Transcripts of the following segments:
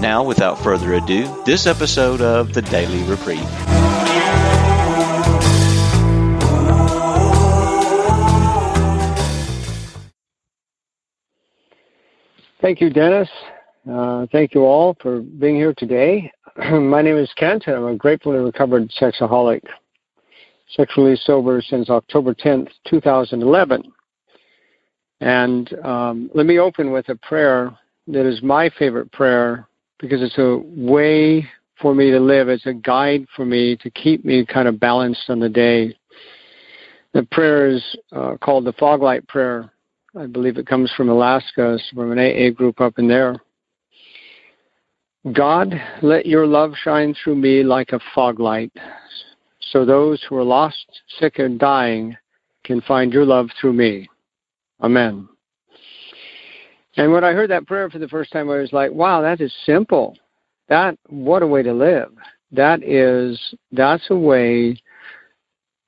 Now, without further ado, this episode of the Daily Reprieve. Thank you, Dennis. Uh, thank you all for being here today. My name is Kent, and I'm a gratefully recovered sexaholic, sexually sober since October 10th, 2011. And um, let me open with a prayer that is my favorite prayer because it's a way for me to live. It's a guide for me to keep me kind of balanced on the day. The prayer is uh, called the Foglight Prayer. I believe it comes from Alaska, it's from an AA group up in there. God, let your love shine through me like a fog light, so those who are lost, sick, and dying can find your love through me. Amen. And when I heard that prayer for the first time, I was like, wow, that is simple. That, what a way to live. That is, that's a way,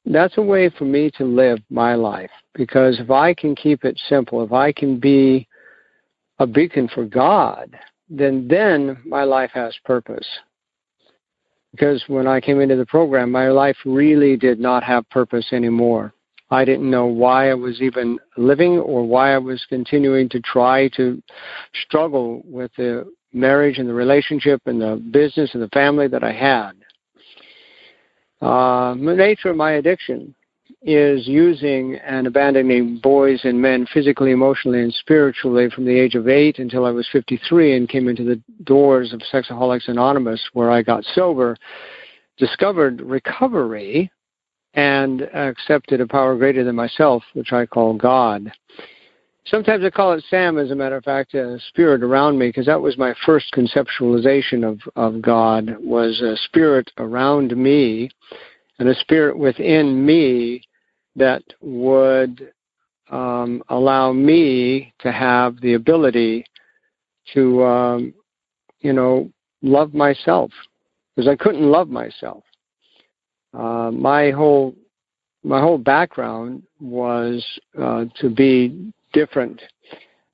that's a way for me to live my life. Because if I can keep it simple, if I can be a beacon for God, then, then my life has purpose. Because when I came into the program, my life really did not have purpose anymore. I didn't know why I was even living or why I was continuing to try to struggle with the marriage and the relationship and the business and the family that I had. Uh, the nature of my addiction is using and abandoning boys and men physically, emotionally, and spiritually from the age of eight until I was 53 and came into the doors of Sexaholics Anonymous where I got sober, discovered recovery and accepted a power greater than myself, which I call God. Sometimes I call it Sam, as a matter of fact, a spirit around me, because that was my first conceptualization of, of God, was a spirit around me and a spirit within me that would um, allow me to have the ability to, um, you know, love myself, because I couldn't love myself. Uh, my whole my whole background was uh, to be different.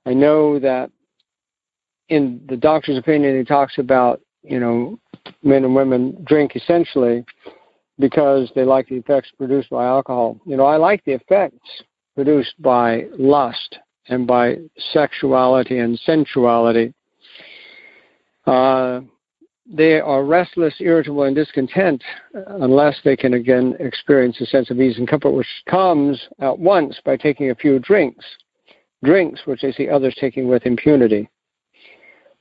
I know that in the doctor's opinion, he talks about you know men and women drink essentially because they like the effects produced by alcohol. You know, I like the effects produced by lust and by sexuality and sensuality. Uh, they are restless, irritable, and discontent unless they can again experience a sense of ease and comfort, which comes at once by taking a few drinks, drinks which they see others taking with impunity.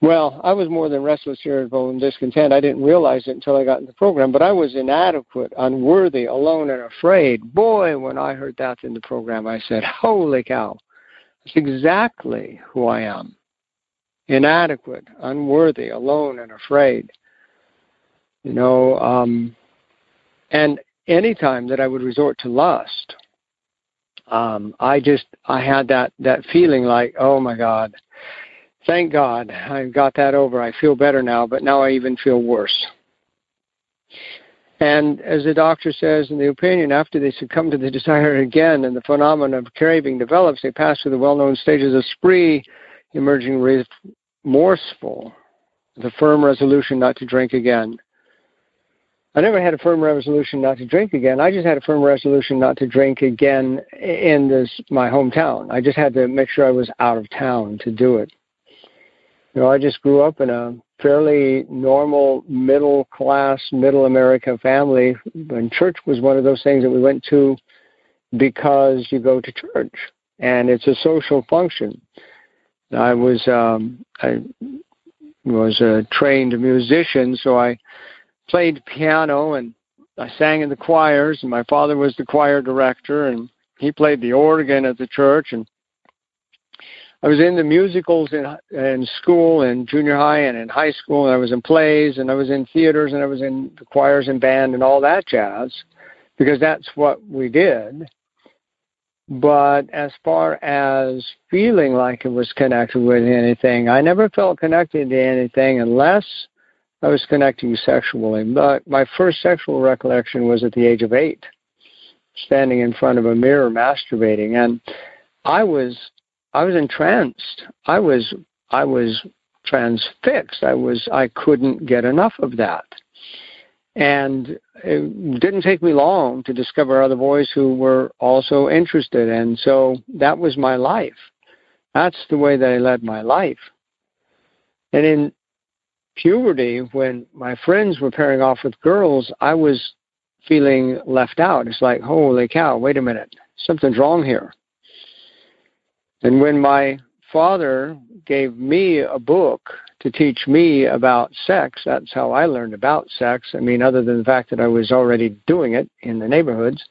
Well, I was more than restless, irritable, and discontent. I didn't realize it until I got in the program, but I was inadequate, unworthy, alone, and afraid. Boy, when I heard that in the program, I said, Holy cow, that's exactly who I am inadequate, unworthy, alone, and afraid. You know, um, and any time that I would resort to lust, um, I just I had that that feeling like, oh my God, thank God I got that over. I feel better now, but now I even feel worse. And as the doctor says in the opinion, after they succumb to the desire again and the phenomenon of craving develops, they pass through the well known stages of spree, emerging remorseful, the firm resolution not to drink again. I never had a firm resolution not to drink again. I just had a firm resolution not to drink again in this my hometown. I just had to make sure I was out of town to do it. You know, I just grew up in a fairly normal middle class, middle American family, and church was one of those things that we went to because you go to church and it's a social function. I was um, I was a trained musician, so I played piano and I sang in the choirs. And my father was the choir director, and he played the organ at the church. And I was in the musicals in in school and junior high and in high school and I was in plays and I was in theaters and I was in the choirs and band and all that jazz because that's what we did. But as far as feeling like it was connected with anything, I never felt connected to anything unless I was connecting sexually. But my first sexual recollection was at the age of eight, standing in front of a mirror masturbating, and I was I was entranced. I was I was transfixed. I was I couldn't get enough of that. And it didn't take me long to discover other boys who were also interested. And so that was my life. That's the way that I led my life. And in puberty, when my friends were pairing off with girls, I was feeling left out. It's like, holy cow, wait a minute, something's wrong here. And when my father gave me a book to teach me about sex, that's how I learned about sex. I mean, other than the fact that I was already doing it in the neighborhoods,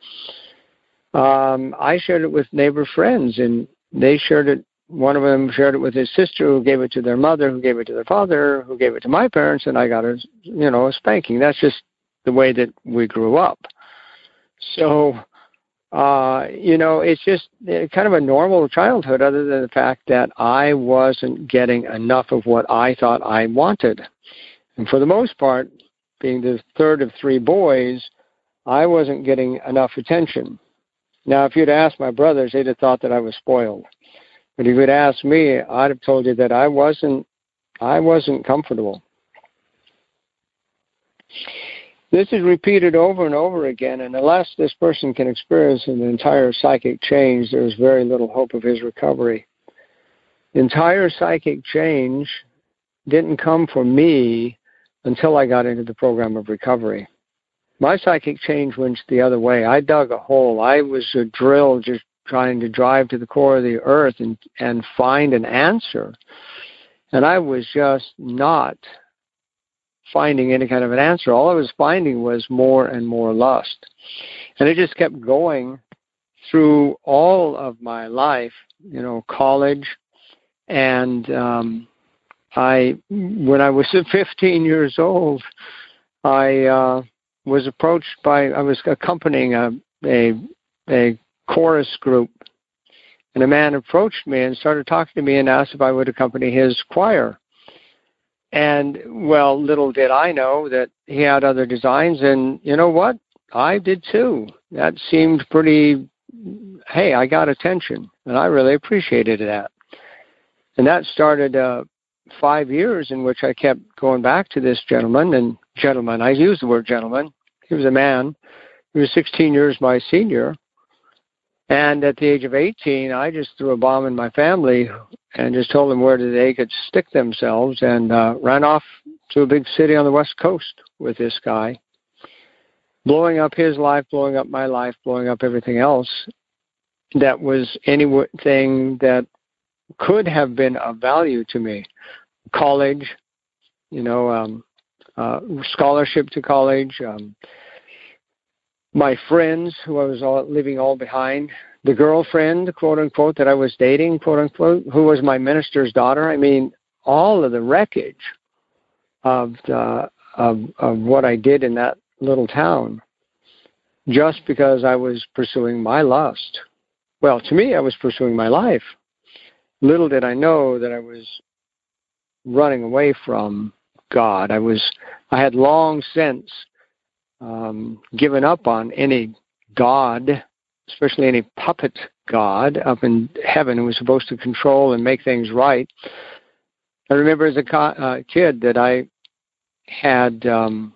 um, I shared it with neighbor friends, and they shared it. One of them shared it with his sister, who gave it to their mother, who gave it to their father, who gave it to my parents, and I got a, you know, a spanking. That's just the way that we grew up. So uh, you know, it's just uh, kind of a normal childhood, other than the fact that I wasn't getting enough of what I thought I wanted. And for the most part, being the third of three boys, I wasn't getting enough attention. Now, if you'd asked my brothers, they'd have thought that I was spoiled. But if you'd asked me, I'd have told you that I wasn't, I wasn't comfortable. This is repeated over and over again, and unless this person can experience an entire psychic change, there's very little hope of his recovery. Entire psychic change didn't come for me until I got into the program of recovery. My psychic change went the other way. I dug a hole. I was a drill just trying to drive to the core of the earth and, and find an answer. And I was just not finding any kind of an answer. All I was finding was more and more lust. And it just kept going through all of my life, you know, college. And um, I, when I was 15 years old, I uh, was approached by, I was accompanying a, a, a chorus group. And a man approached me and started talking to me and asked if I would accompany his choir. And well, little did I know that he had other designs, and you know what? I did too. That seemed pretty. Hey, I got attention, and I really appreciated that. And that started uh, five years in which I kept going back to this gentleman and gentleman. I use the word gentleman. He was a man. He was 16 years my senior, and at the age of 18, I just threw a bomb in my family and just told them where they could stick themselves and uh, ran off to a big city on the west coast with this guy, blowing up his life, blowing up my life, blowing up everything else that was anything that could have been of value to me. College, you know, um, uh, scholarship to college, um, my friends who I was all, leaving all behind, the girlfriend, quote unquote, that I was dating, quote unquote, who was my minister's daughter. I mean, all of the wreckage of the of of what I did in that little town, just because I was pursuing my lust. Well, to me, I was pursuing my life. Little did I know that I was running away from God. I was I had long since um, given up on any God, especially any puppet God up in heaven who was supposed to control and make things right. I remember as a co- uh, kid that I had um,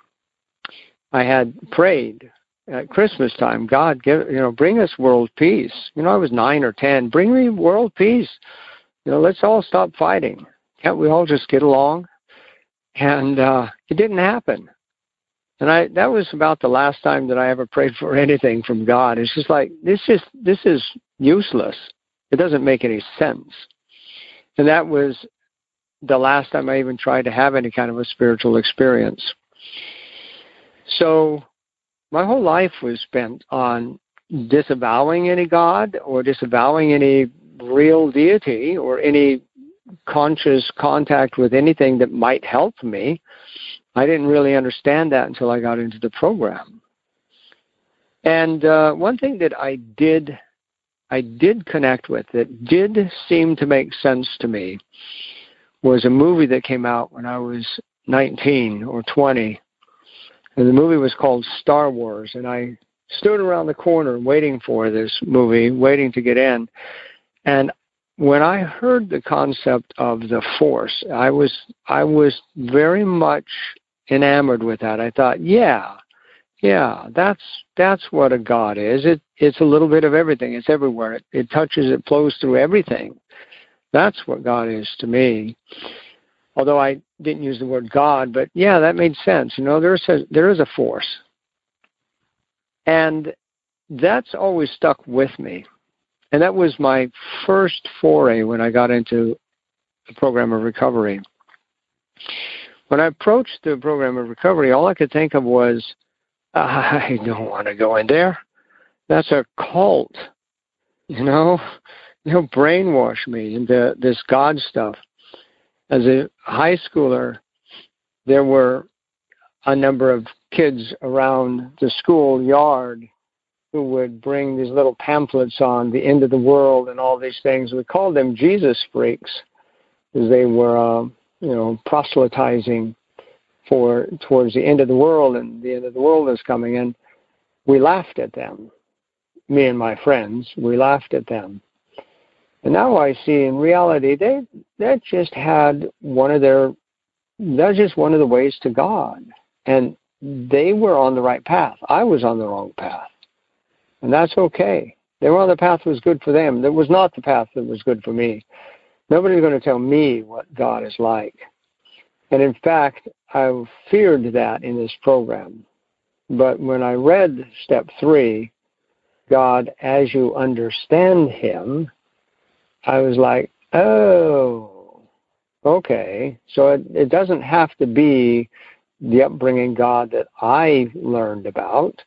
I had prayed at Christmas time, God, give you know, bring us world peace. You know, I was nine or ten. Bring me world peace. You know, let's all stop fighting. Can't we all just get along? And uh, it didn't happen. And I that was about the last time that I ever prayed for anything from God. It's just like this is this is useless. It doesn't make any sense. And that was the last time I even tried to have any kind of a spiritual experience. So my whole life was spent on disavowing any God or disavowing any real deity or any conscious contact with anything that might help me. I didn't really understand that until I got into the program. And uh, one thing that I did, I did connect with that did seem to make sense to me was a movie that came out when I was 19 or 20. And the movie was called Star Wars. And I stood around the corner waiting for this movie, waiting to get in. And when I heard the concept of the force, I was I was very much enamored with that. I thought, yeah, yeah, that's that's what a God is. It it's a little bit of everything. It's everywhere. It, it touches. It flows through everything. That's what God is to me. Although I didn't use the word God, but yeah, that made sense. You know, there's a there is a force, and that's always stuck with me. And that was my first foray when I got into the program of recovery. When I approached the program of recovery, all I could think of was, I don't want to go in there. That's a cult. You know, they'll brainwash me into this God stuff. As a high schooler, there were a number of kids around the school yard who would bring these little pamphlets on the end of the world and all these things. We called them Jesus freaks because they were, uh, you know, proselytizing for towards the end of the world and the end of the world is coming. And we laughed at them, me and my friends. We laughed at them. And now I see in reality they that just had one of their that's just one of the ways to God. And they were on the right path. I was on the wrong path. And that's okay. They were on the path that was good for them. That was not the path that was good for me. Nobody's going to tell me what God is like. And in fact, I feared that in this program. But when I read step three, God as you understand Him, I was like, oh, okay. So it, it doesn't have to be the upbringing God that I learned about.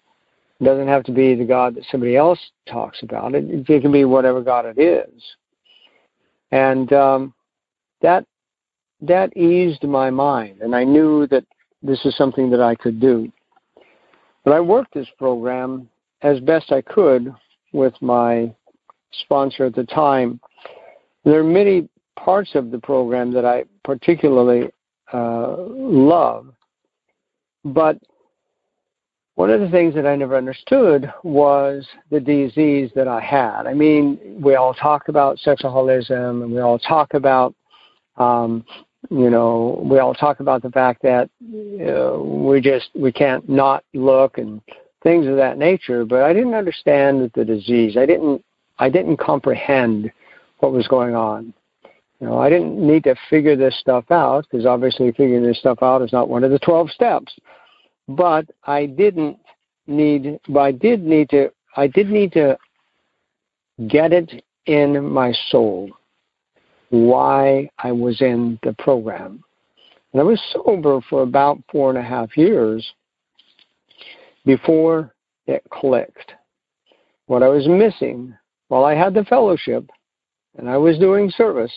It doesn't have to be the God that somebody else talks about. It, it can be whatever God it is. And um, that that eased my mind, and I knew that this is something that I could do. But I worked this program as best I could with my sponsor at the time. There are many parts of the program that I particularly uh, love, but one of the things that I never understood was the disease that I had. I mean, we all talk about sexaholism and we all talk about, um, you know, we all talk about the fact that uh, we just, we can't not look and things of that nature, but I didn't understand the disease. I didn't, I didn't comprehend what was going on. You know, I didn't need to figure this stuff out because obviously figuring this stuff out is not one of the 12 steps but I didn't need, but I did need to, I did need to get it in my soul why I was in the program. And I was sober for about four and a half years before it clicked. What I was missing while I had the fellowship and I was doing service,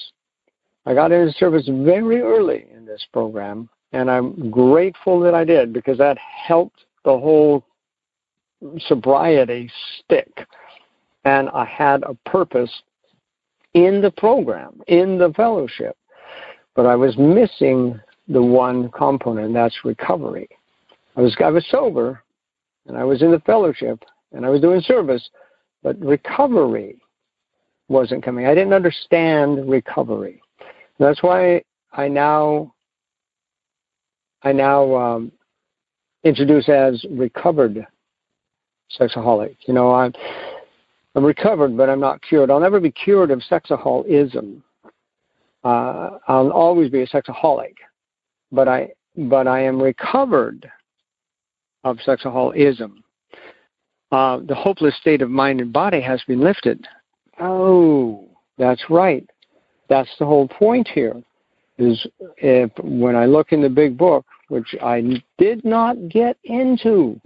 I got into service very early in this program and I'm grateful that I did because that helped the whole sobriety stick. And I had a purpose in the program, in the fellowship. But I was missing the one component, that's recovery. I was I was sober and I was in the fellowship and I was doing service, but recovery wasn't coming. I didn't understand recovery. That's why I now I now um, introduce as recovered sexaholic. You know, I'm, I'm recovered, but I'm not cured. I'll never be cured of sexaholism. Uh, I'll always be a sexaholic, but I but I am recovered of sexaholism. Uh, the hopeless state of mind and body has been lifted. Oh, that's right. That's the whole point here is if when I look in the big book, which I did not get into,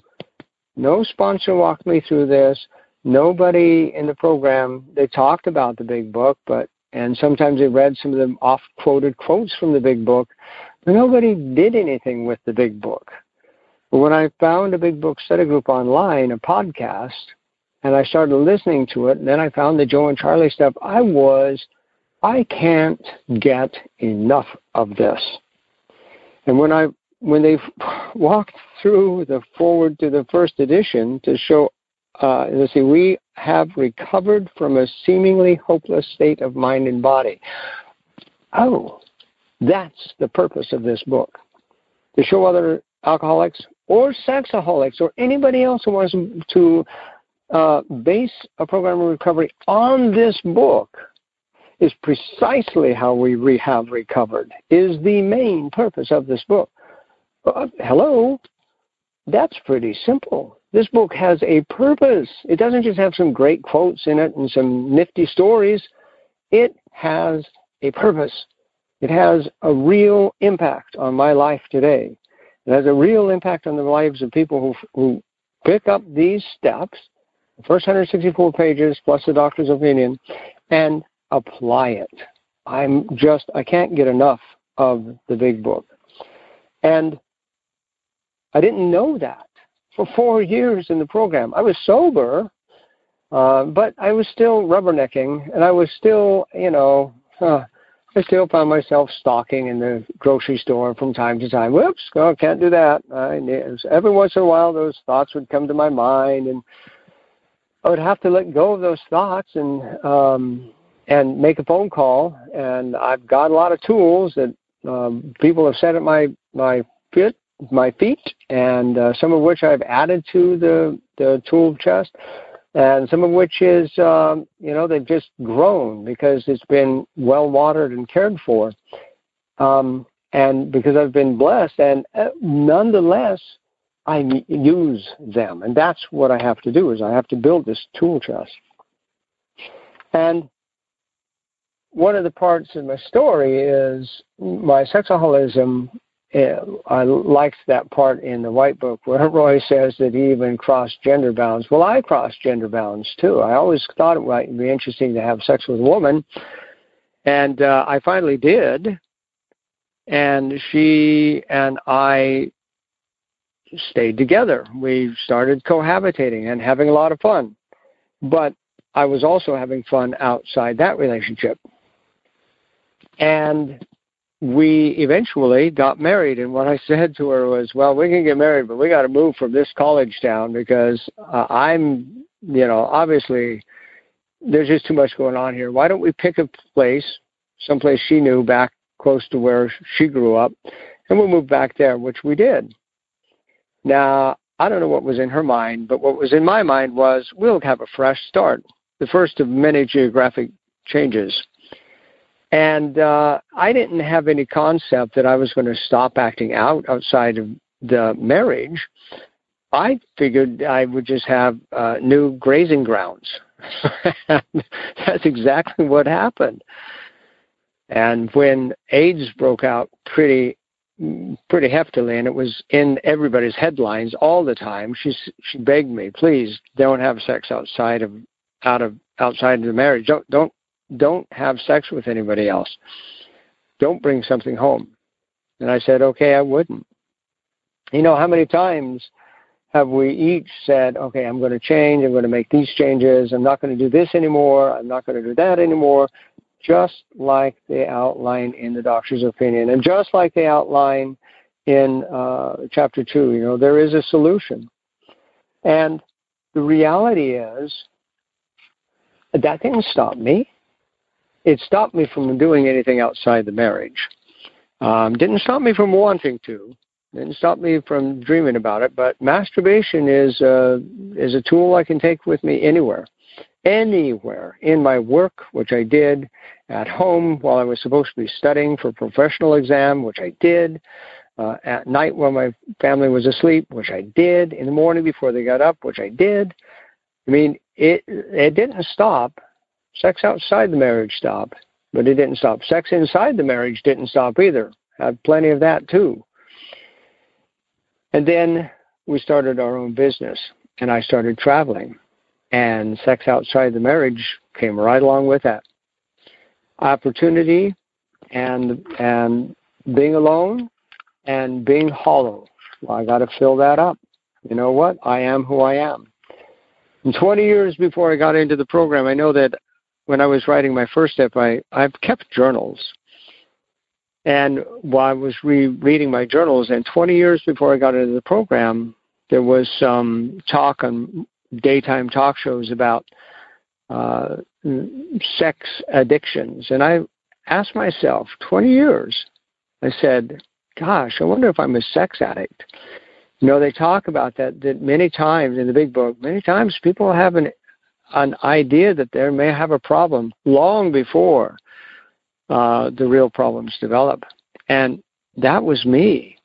no sponsor walked me through this, nobody in the program they talked about the big book, but and sometimes they read some of the off quoted quotes from the big book, but nobody did anything with the big book. But when I found a big book study group online, a podcast, and I started listening to it, and then I found the Joe and Charlie stuff, I was, I can't get enough of this. And when I when they walked through the foreword to the first edition to show, uh, let's see, we have recovered from a seemingly hopeless state of mind and body. Oh, that's the purpose of this book. To show other alcoholics or sexaholics or anybody else who wants to uh, base a program of recovery on this book is precisely how we re- have recovered, is the main purpose of this book. Uh, hello? That's pretty simple. This book has a purpose. It doesn't just have some great quotes in it and some nifty stories. It has a purpose. It has a real impact on my life today. It has a real impact on the lives of people who, who pick up these steps, the first 164 pages plus the doctor's opinion, and apply it. I'm just, I can't get enough of the big book. And I didn't know that for four years in the program. I was sober, uh, but I was still rubbernecking, and I was still, you know, uh, I still found myself stalking in the grocery store from time to time. Whoops, oh, can't do that. I, every once in a while, those thoughts would come to my mind, and I would have to let go of those thoughts and um, and make a phone call. And I've got a lot of tools that um, people have set at my my feet, my feet, and uh, some of which I've added to the the tool chest and some of which is, um, you know, they've just grown because it's been well watered and cared for, um, and because I've been blessed, and uh, nonetheless, I use them, and that's what I have to do is I have to build this tool chest. And one of the parts of my story is my sexaholism I liked that part in the White Book where Roy says that he even crossed gender bounds. Well, I crossed gender bounds too. I always thought it might be interesting to have sex with a woman, and uh, I finally did. And she and I stayed together. We started cohabitating and having a lot of fun. But I was also having fun outside that relationship. And we eventually got married and what i said to her was well we can get married but we got to move from this college town because uh, i'm you know obviously there's just too much going on here. Why don't we pick a place someplace she knew back close to where she grew up and we'll move back there which we did. Now i don't know what was in her mind but what was in my mind was we'll have a fresh start. The first of many geographic changes and uh, I didn't have any concept that I was going to stop acting out outside of the marriage. I figured I would just have uh, new grazing grounds. That's exactly what happened. And when AIDS broke out pretty pretty heftily, and it was in everybody's headlines all the time. She she begged me, please don't have sex outside of out of outside of the marriage. Don't don't don't have sex with anybody else. Don't bring something home. And I said, okay, I wouldn't. You know, how many times have we each said, okay, I'm going to change, I'm going to make these changes, I'm not going to do this anymore, I'm not going to do that anymore, just like they outline in the doctor's opinion, and just like they outline in uh, chapter two, you know, there is a solution. And the reality is, that didn't stop me it stopped me from doing anything outside the marriage. Um, didn't stop me from wanting to. Didn't stop me from dreaming about it. But masturbation is a, is a tool I can take with me anywhere, anywhere in my work, which I did at home while I was supposed to be studying for a professional exam, which I did. Uh, at night when my family was asleep, which I did. In the morning before they got up, which I did. I mean, it it didn't stop Sex outside the marriage stopped, but it didn't stop. Sex inside the marriage didn't stop either. Had plenty of that too. And then we started our own business, and I started traveling. And sex outside the marriage came right along with that. Opportunity and and being alone and being hollow. Well, I got to fill that up. You know what? I am who I am. And 20 years before I got into the program, I know that when I was writing my first step, I I've kept journals. And while I was rereading my journals, and 20 years before I got into the program, there was some talk on daytime talk shows about uh, sex addictions. And I asked myself, 20 years, I said, gosh, I wonder if I'm a sex addict. You know, they talk about that, that many times in the big book, many times people have an, an idea that they may have a problem long before uh, the real problems develop. And that was me.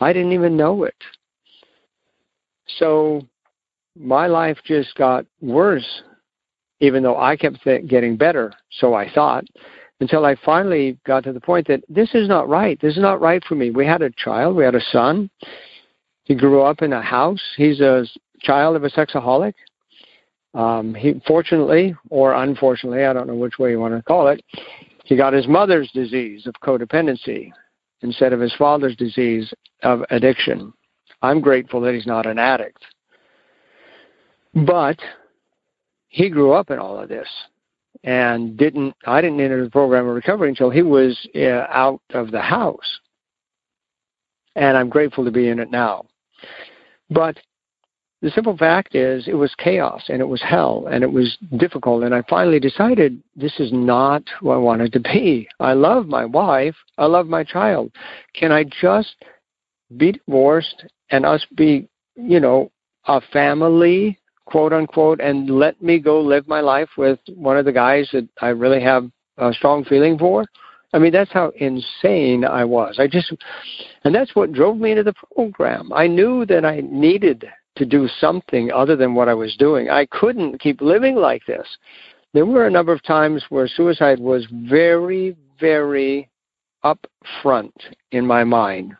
I didn't even know it. So my life just got worse, even though I kept th- getting better, so I thought, until I finally got to the point that this is not right. This is not right for me. We had a child, we had a son. He grew up in a house. He's a child of a sexaholic. Um, he, fortunately or unfortunately, I don't know which way you want to call it, he got his mother's disease of codependency instead of his father's disease of addiction. I'm grateful that he's not an addict. But he grew up in all of this and didn't I didn't enter the program of recovery until he was uh, out of the house. And I'm grateful to be in it now. But the simple fact is, it was chaos and it was hell and it was difficult. And I finally decided this is not who I wanted to be. I love my wife. I love my child. Can I just be divorced and us be, you know, a family, quote unquote, and let me go live my life with one of the guys that I really have a strong feeling for? I mean, that's how insane I was. I just, and that's what drove me into the program. I knew that I needed to do something other than what I was doing. I couldn't keep living like this. There were a number of times where suicide was very, very up front in my mind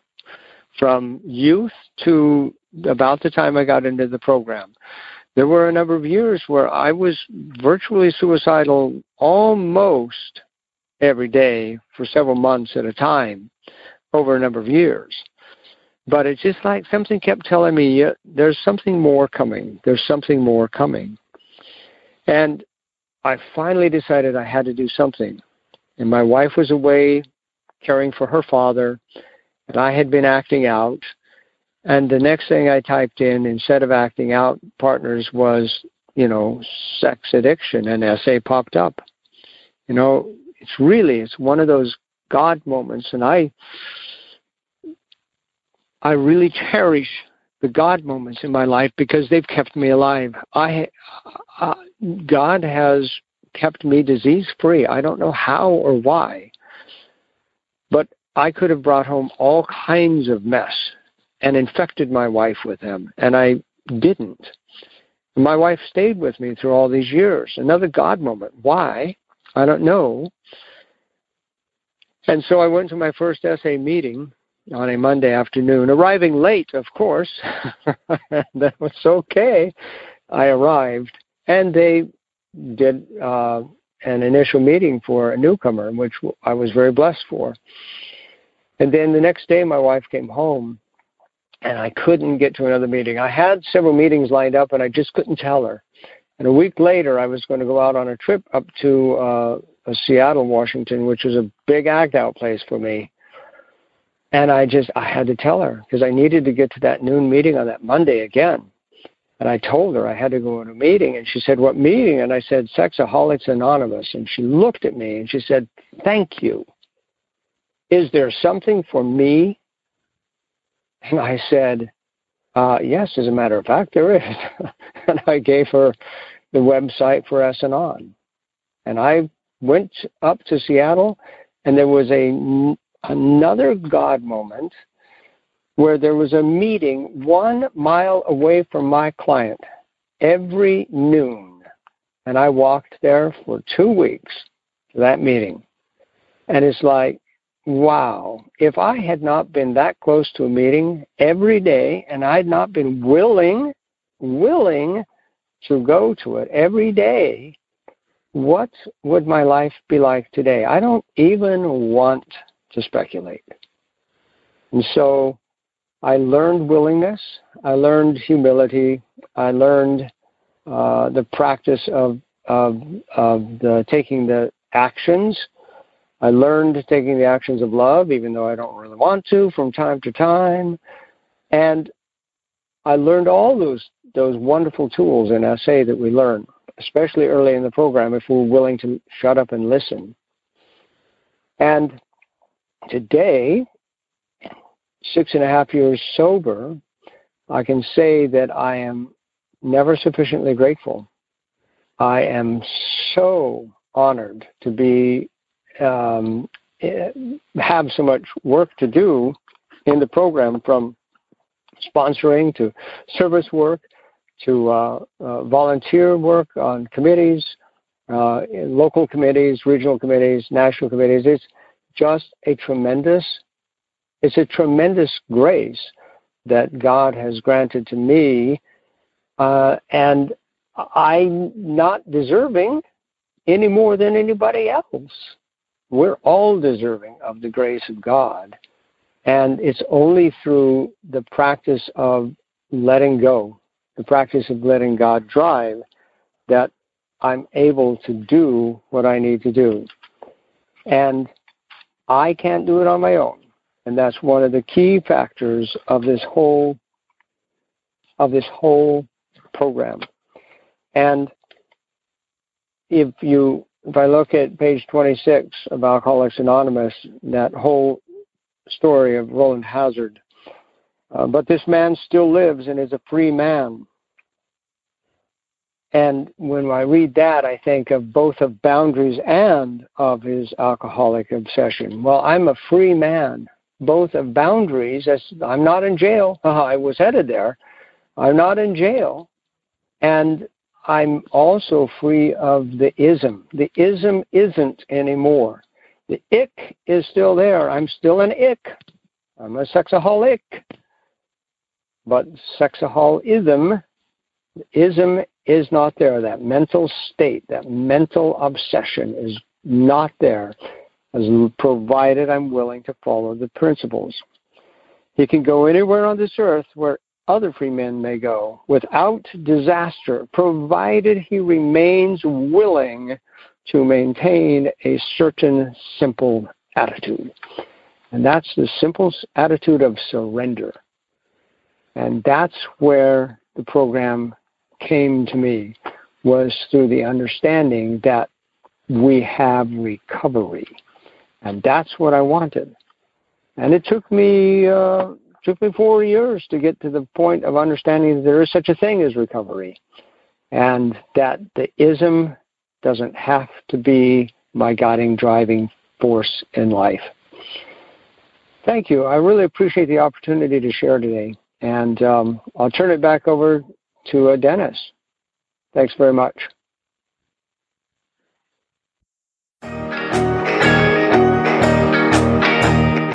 from youth to about the time I got into the program. There were a number of years where I was virtually suicidal almost every day for several months at a time over a number of years. But it's just like something kept telling me, yeah, there's something more coming. There's something more coming. And I finally decided I had to do something. And my wife was away caring for her father, and I had been acting out. And the next thing I typed in, instead of acting out partners, was, you know, sex addiction, and SA popped up. You know, it's really, it's one of those God moments. And I, I really cherish the God moments in my life because they've kept me alive. I, uh, God has kept me disease free. I don't know how or why, but I could have brought home all kinds of mess and infected my wife with them, and I didn't. My wife stayed with me through all these years. Another God moment. Why? I don't know. And so I went to my first SA meeting on a Monday afternoon, arriving late, of course. that was okay. I arrived, and they did uh, an initial meeting for a newcomer, which I was very blessed for. And then the next day, my wife came home, and I couldn't get to another meeting. I had several meetings lined up, and I just couldn't tell her. And a week later, I was going to go out on a trip up to uh, Seattle, Washington, which was a big act out place for me. And I just, I had to tell her because I needed to get to that noon meeting on that Monday again. And I told her I had to go to a meeting. And she said, What meeting? And I said, Sexaholics Anonymous. And she looked at me and she said, Thank you. Is there something for me? And I said, uh, Yes, as a matter of fact, there is. and I gave her the website for S-Anon. And I went up to Seattle, and there was a another God moment where there was a meeting one mile away from my client every noon. And I walked there for two weeks to that meeting. And it's like, wow, if I had not been that close to a meeting every day and I had not been willing, willing to go to it every day, what would my life be like today? I don't even want to speculate. And so I learned willingness, I learned humility, I learned uh, the practice of, of, of the, taking the actions. I learned taking the actions of love, even though I don't really want to, from time to time. And I learned all those those wonderful tools in SA that we learn, especially early in the program, if we're willing to shut up and listen. And today, six and a half years sober, I can say that I am never sufficiently grateful. I am so honored to be um, have so much work to do in the program from sponsoring to service work to uh, uh, volunteer work on committees, uh, local committees, regional committees, national committees. It's just a tremendous, it's a tremendous grace that God has granted to me, uh, and I'm not deserving any more than anybody else. We're all deserving of the grace of God. And it's only through the practice of letting go, the practice of letting God drive, that I'm able to do what I need to do. And I can't do it on my own. And that's one of the key factors of this whole of this whole program. And if you if I look at page 26 of Alcoholics Anonymous, that whole story of Rowland Hazard. Uh, but this man still lives and is a free man. And when I read that, I think of both of boundaries and of his alcoholic obsession. Well, I'm a free man, both of boundaries. As I'm not in jail. I was headed there. I'm not in jail. And I'm also free of the ism. The ism isn't anymore. The ick is still there. I'm still an ick. I'm a sexaholic. But sexaholism, ism is not there. That mental state, that mental obsession is not there, as provided I'm willing to follow the principles. He can go anywhere on this earth where other free men may go without disaster, provided he remains willing to maintain a certain simple attitude. And that's the simple attitude of surrender. And that's where the program came to me was through the understanding that we have recovery. And that's what I wanted. And it took me uh, took me four years to get to the point of understanding that there is such a thing as recovery, and that the ism doesn't have to be my guiding, driving force in life. Thank you. I really appreciate the opportunity to share today. And um, I'll turn it back over to uh, Dennis. Thanks very much.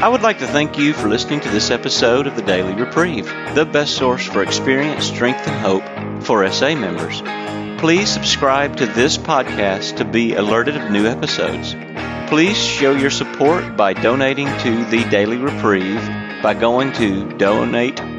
I would like to thank you for listening to this episode of the Daily Reprieve, the best source for experience, strength, and hope for SA members. Please subscribe to this podcast to be alerted of new episodes. Please show your support by donating to the Daily Reprieve by going to